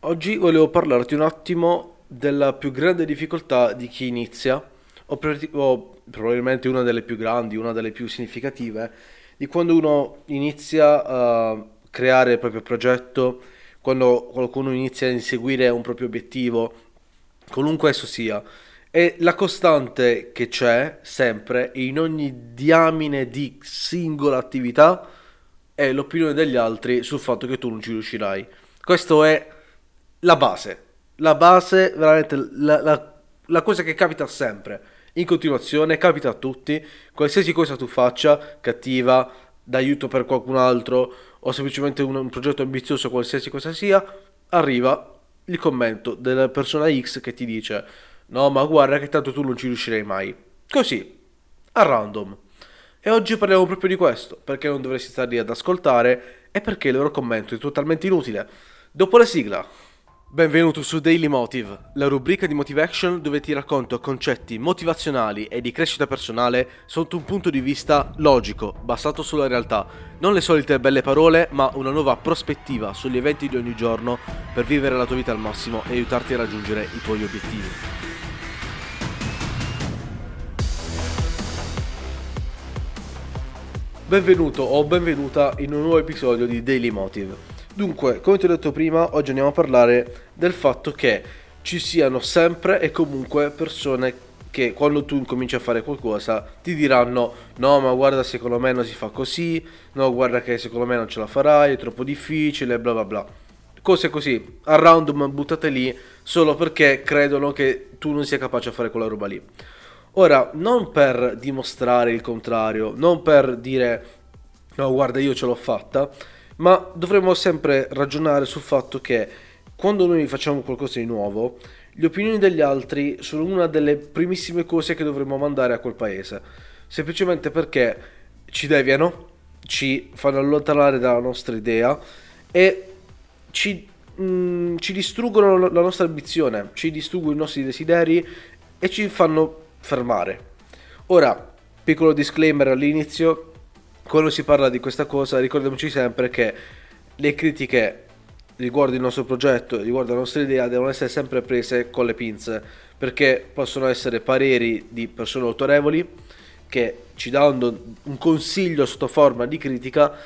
Oggi volevo parlarti un attimo della più grande difficoltà di chi inizia, o, pre- o probabilmente una delle più grandi, una delle più significative, di quando uno inizia a creare il proprio progetto, quando qualcuno inizia a inseguire un proprio obiettivo, qualunque esso sia. E la costante che c'è sempre in ogni diamine di singola attività è l'opinione degli altri sul fatto che tu non ci riuscirai. Questo è la base, la base, veramente la, la, la cosa che capita sempre, in continuazione, capita a tutti, qualsiasi cosa tu faccia, cattiva, d'aiuto per qualcun altro o semplicemente un, un progetto ambizioso, qualsiasi cosa sia, arriva il commento della persona X che ti dice no ma guarda che tanto tu non ci riuscirai mai. Così, a random. E oggi parliamo proprio di questo, perché non dovresti stare lì ad ascoltare e perché il loro commento è totalmente inutile. Dopo la sigla. Benvenuto su Daily Motive, la rubrica di Motive Action dove ti racconto concetti motivazionali e di crescita personale sotto un punto di vista logico, basato sulla realtà. Non le solite belle parole, ma una nuova prospettiva sugli eventi di ogni giorno per vivere la tua vita al massimo e aiutarti a raggiungere i tuoi obiettivi. Benvenuto o benvenuta in un nuovo episodio di Daily Motive. Dunque, come ti ho detto prima, oggi andiamo a parlare del fatto che ci siano sempre e comunque persone che quando tu incominci a fare qualcosa ti diranno no ma guarda secondo me non si fa così, no guarda che secondo me non ce la farai, è troppo difficile, bla bla bla. Cose così, a random buttate lì solo perché credono che tu non sia capace a fare quella roba lì. Ora, non per dimostrare il contrario, non per dire no guarda io ce l'ho fatta, ma dovremmo sempre ragionare sul fatto che quando noi facciamo qualcosa di nuovo, le opinioni degli altri sono una delle primissime cose che dovremmo mandare a quel paese, semplicemente perché ci deviano, ci fanno allontanare dalla nostra idea e ci, mh, mm, ci distruggono la nostra ambizione, ci distruggono i nostri desideri e ci fanno fermare. Ora, piccolo disclaimer all'inizio, quando si parla di questa cosa ricordiamoci sempre che le critiche riguardo il nostro progetto, riguardo la nostra idea, devono essere sempre prese con le pinze, perché possono essere pareri di persone autorevoli che ci danno un consiglio sotto forma di critica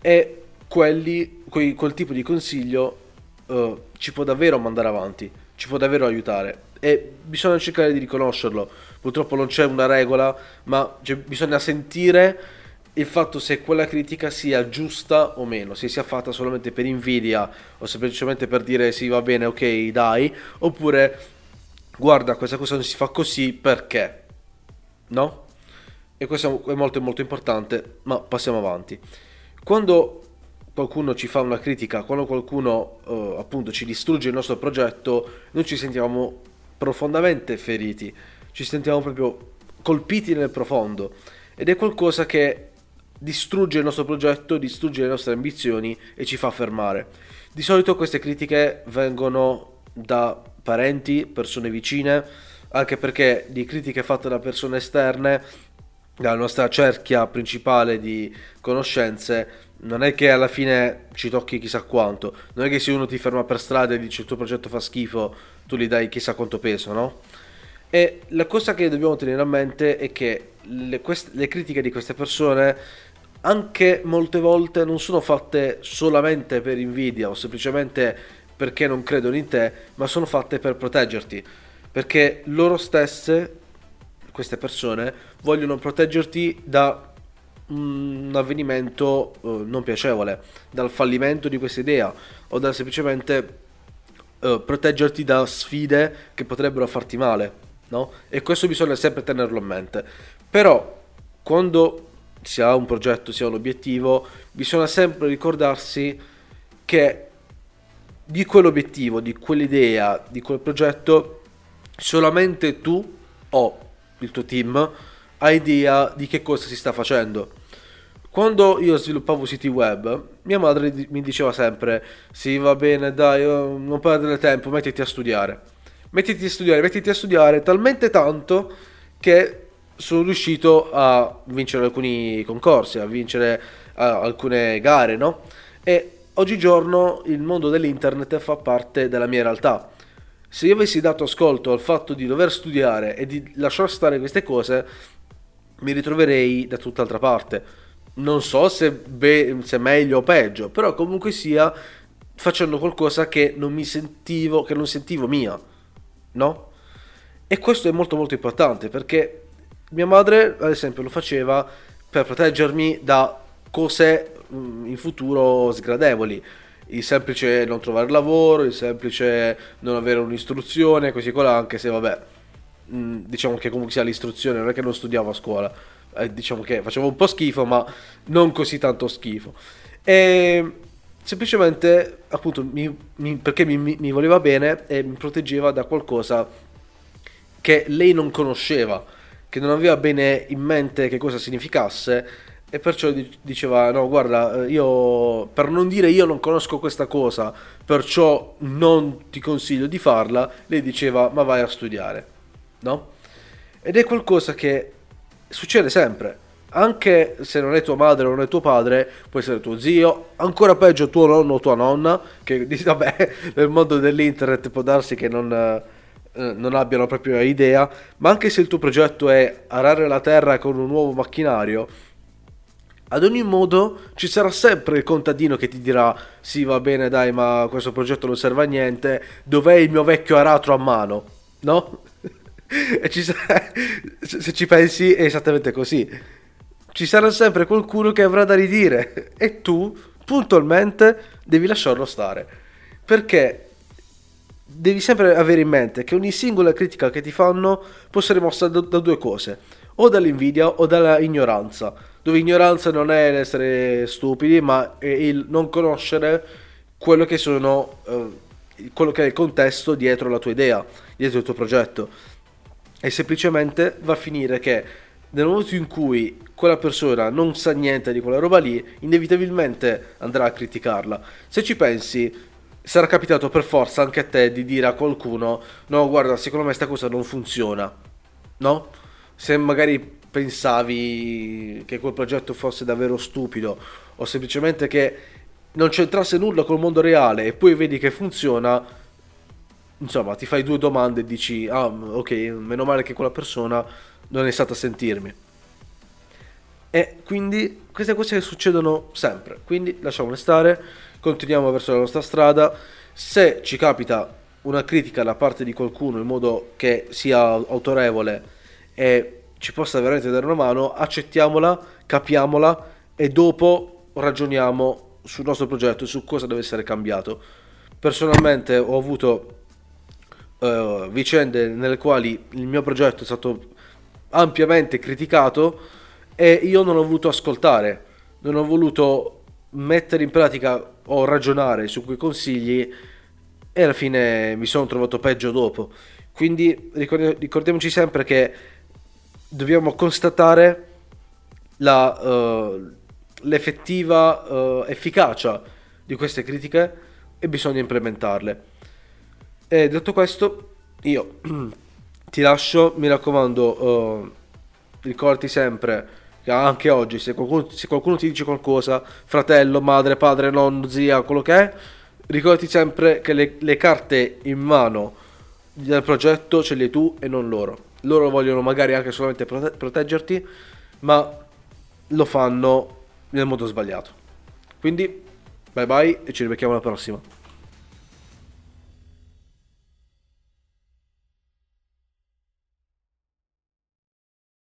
e quelli, quei, quel tipo di consiglio uh, ci può davvero mandare avanti, ci può davvero aiutare e bisogna cercare di riconoscerlo. Purtroppo non c'è una regola, ma bisogna sentire il fatto se quella critica sia giusta o meno, se sia fatta solamente per invidia o semplicemente per dire sì va bene, ok, dai, oppure guarda questa cosa non si fa così perché, no? E questo è molto molto importante, ma passiamo avanti. Quando qualcuno ci fa una critica, quando qualcuno uh, appunto ci distrugge il nostro progetto, noi ci sentiamo profondamente feriti, ci sentiamo proprio colpiti nel profondo ed è qualcosa che distrugge il nostro progetto, distrugge le nostre ambizioni e ci fa fermare. Di solito queste critiche vengono da parenti, persone vicine, anche perché di critiche fatte da persone esterne, dalla nostra cerchia principale di conoscenze, non è che alla fine ci tocchi chissà quanto, non è che se uno ti ferma per strada e dice il tuo progetto fa schifo, tu gli dai chissà quanto peso, no? E la cosa che dobbiamo tenere a mente è che le, queste, le critiche di queste persone anche molte volte non sono fatte solamente per invidia o semplicemente perché non credono in te, ma sono fatte per proteggerti, perché loro stesse, queste persone, vogliono proteggerti da un avvenimento uh, non piacevole, dal fallimento di questa idea o da semplicemente uh, proteggerti da sfide che potrebbero farti male, no? E questo bisogna sempre tenerlo a mente. Però quando si ha un progetto, si ha un obiettivo, bisogna sempre ricordarsi che di quell'obiettivo, di quell'idea, di quel progetto, solamente tu o il tuo team ha idea di che cosa si sta facendo. Quando io sviluppavo siti web, mia madre mi diceva sempre: Sì, va bene, dai, non perdere tempo, mettiti a studiare. Mettiti a studiare, mettiti a studiare talmente tanto che sono riuscito a vincere alcuni concorsi, a vincere uh, alcune gare, no? E oggigiorno il mondo dell'internet fa parte della mia realtà. Se io avessi dato ascolto al fatto di dover studiare e di lasciare stare queste cose, mi ritroverei da tutt'altra parte. Non so se, be- se meglio o peggio, però comunque sia facendo qualcosa che non mi sentivo, che non sentivo mia, no? E questo è molto molto importante perché mia madre, ad esempio, lo faceva per proteggermi da cose mm, in futuro sgradevoli. Il semplice non trovare lavoro, il semplice non avere un'istruzione, così colà, anche se vabbè, mm, diciamo che comunque sia l'istruzione, non è che non studiavo a scuola, eh, diciamo che facevo un po' schifo, ma non così tanto schifo. E semplicemente, appunto, mi, mi, perché mi, mi voleva bene e mi proteggeva da qualcosa che lei non conosceva, che non aveva bene in mente che cosa significasse e perciò diceva no guarda eh, io per non dire io non conosco questa cosa perciò non ti consiglio di farla lei diceva ma vai a studiare no? Ed è qualcosa che succede sempre. Anche se non è tua madre o non è tuo padre può essere tuo zio ancora peggio tuo nonno o tua nonna che vabbè nel mondo dell'internet può darsi che non eh, non abbiano proprio idea ma anche se il tuo progetto è arare la terra con un nuovo macchinario ad ogni modo ci sarà sempre il contadino che ti dirà sì va bene dai ma questo progetto non serve a niente, dov'è il mio vecchio aratro a mano? No? e ci sarà, se ci pensi è esattamente così. Ci sarà sempre qualcuno che avrà da ridire e tu puntualmente devi lasciarlo stare. Perché devi sempre avere in mente che ogni singola critica che ti fanno può essere mossa da, da due cose, o dall'invidia o dalla ignoranza dove ignoranza non è l'essere stupidi, ma è il non conoscere quello che sono eh, quello che è il contesto dietro la tua idea, dietro il tuo progetto. E semplicemente va a finire che nel momento in cui quella persona non sa niente di quella roba lì, inevitabilmente andrà a criticarla. Se ci pensi, sarà capitato per forza anche a te di dire a qualcuno: No, guarda, secondo me questa cosa non funziona. No? Se magari pensavi che quel progetto fosse davvero stupido o semplicemente che non c'entrasse nulla col mondo reale e poi vedi che funziona, insomma, ti fai due domande e dici, ah, ok, meno male che quella persona non è stata a sentirmi. E quindi queste cose succedono sempre, quindi lasciamole stare, continuiamo verso la nostra strada. Se ci capita una critica da parte di qualcuno in modo che sia autorevole e ci possa veramente dare una mano, accettiamola, capiamola e dopo ragioniamo sul nostro progetto e su cosa deve essere cambiato. Personalmente ho avuto uh, vicende nelle quali il mio progetto è stato ampiamente criticato e io non ho voluto ascoltare, non ho voluto mettere in pratica o ragionare su quei consigli e alla fine mi sono trovato peggio dopo. Quindi ricordiamoci sempre che dobbiamo constatare la, uh, l'effettiva uh, efficacia di queste critiche e bisogna implementarle. E detto questo, io ti lascio, mi raccomando, uh, ricordati sempre anche oggi se qualcuno, se qualcuno ti dice qualcosa, fratello, madre, padre, nonno, zia, quello che è, ricordati sempre che le, le carte in mano del progetto ce le hai tu e non loro loro vogliono magari anche solamente prote- proteggerti, ma lo fanno nel modo sbagliato. Quindi, bye bye e ci rivediamo alla prossima.